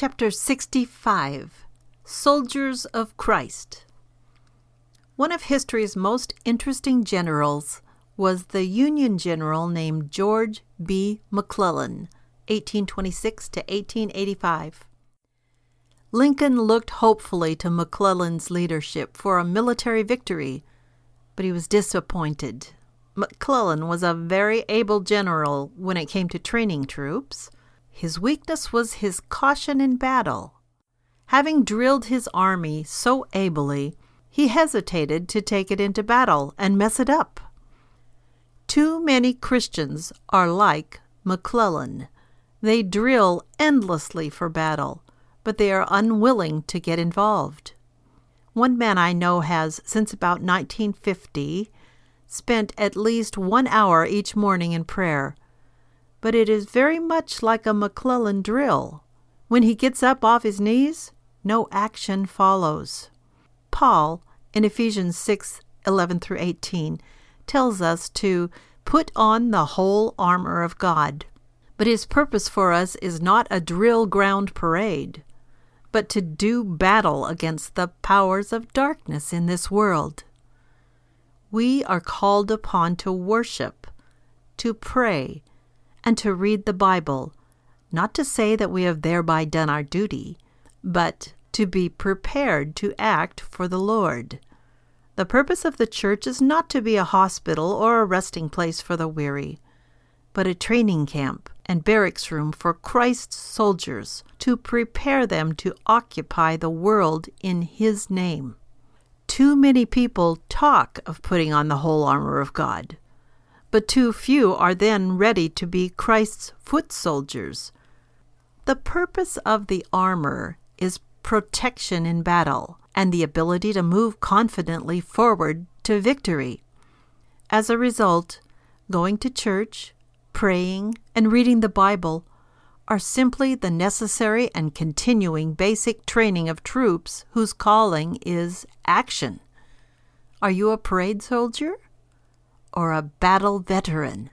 Chapter 65 Soldiers of Christ. One of history's most interesting generals was the Union general named George B. McClellan, 1826 to 1885. Lincoln looked hopefully to McClellan's leadership for a military victory, but he was disappointed. McClellan was a very able general when it came to training troops. His weakness was his caution in battle. Having drilled his army so ably, he hesitated to take it into battle and mess it up. Too many Christians are like McClellan. They drill endlessly for battle, but they are unwilling to get involved. One man I know has, since about 1950, spent at least one hour each morning in prayer but it is very much like a McClellan drill. When he gets up off his knees, no action follows. Paul, in Ephesians 6 11 through 18, tells us to put on the whole armor of God. But his purpose for us is not a drill ground parade, but to do battle against the powers of darkness in this world. We are called upon to worship, to pray, and to read the Bible, not to say that we have thereby done our duty, but to be prepared to act for the Lord. The purpose of the church is not to be a hospital or a resting place for the weary, but a training camp and barracks room for Christ's soldiers to prepare them to occupy the world in His name. Too many people talk of putting on the whole armor of God, but too few are then ready to be Christ's foot soldiers. The purpose of the armor is protection in battle and the ability to move confidently forward to victory. As a result, going to church, praying, and reading the Bible are simply the necessary and continuing basic training of troops whose calling is action. Are you a parade soldier? Or a battle veteran.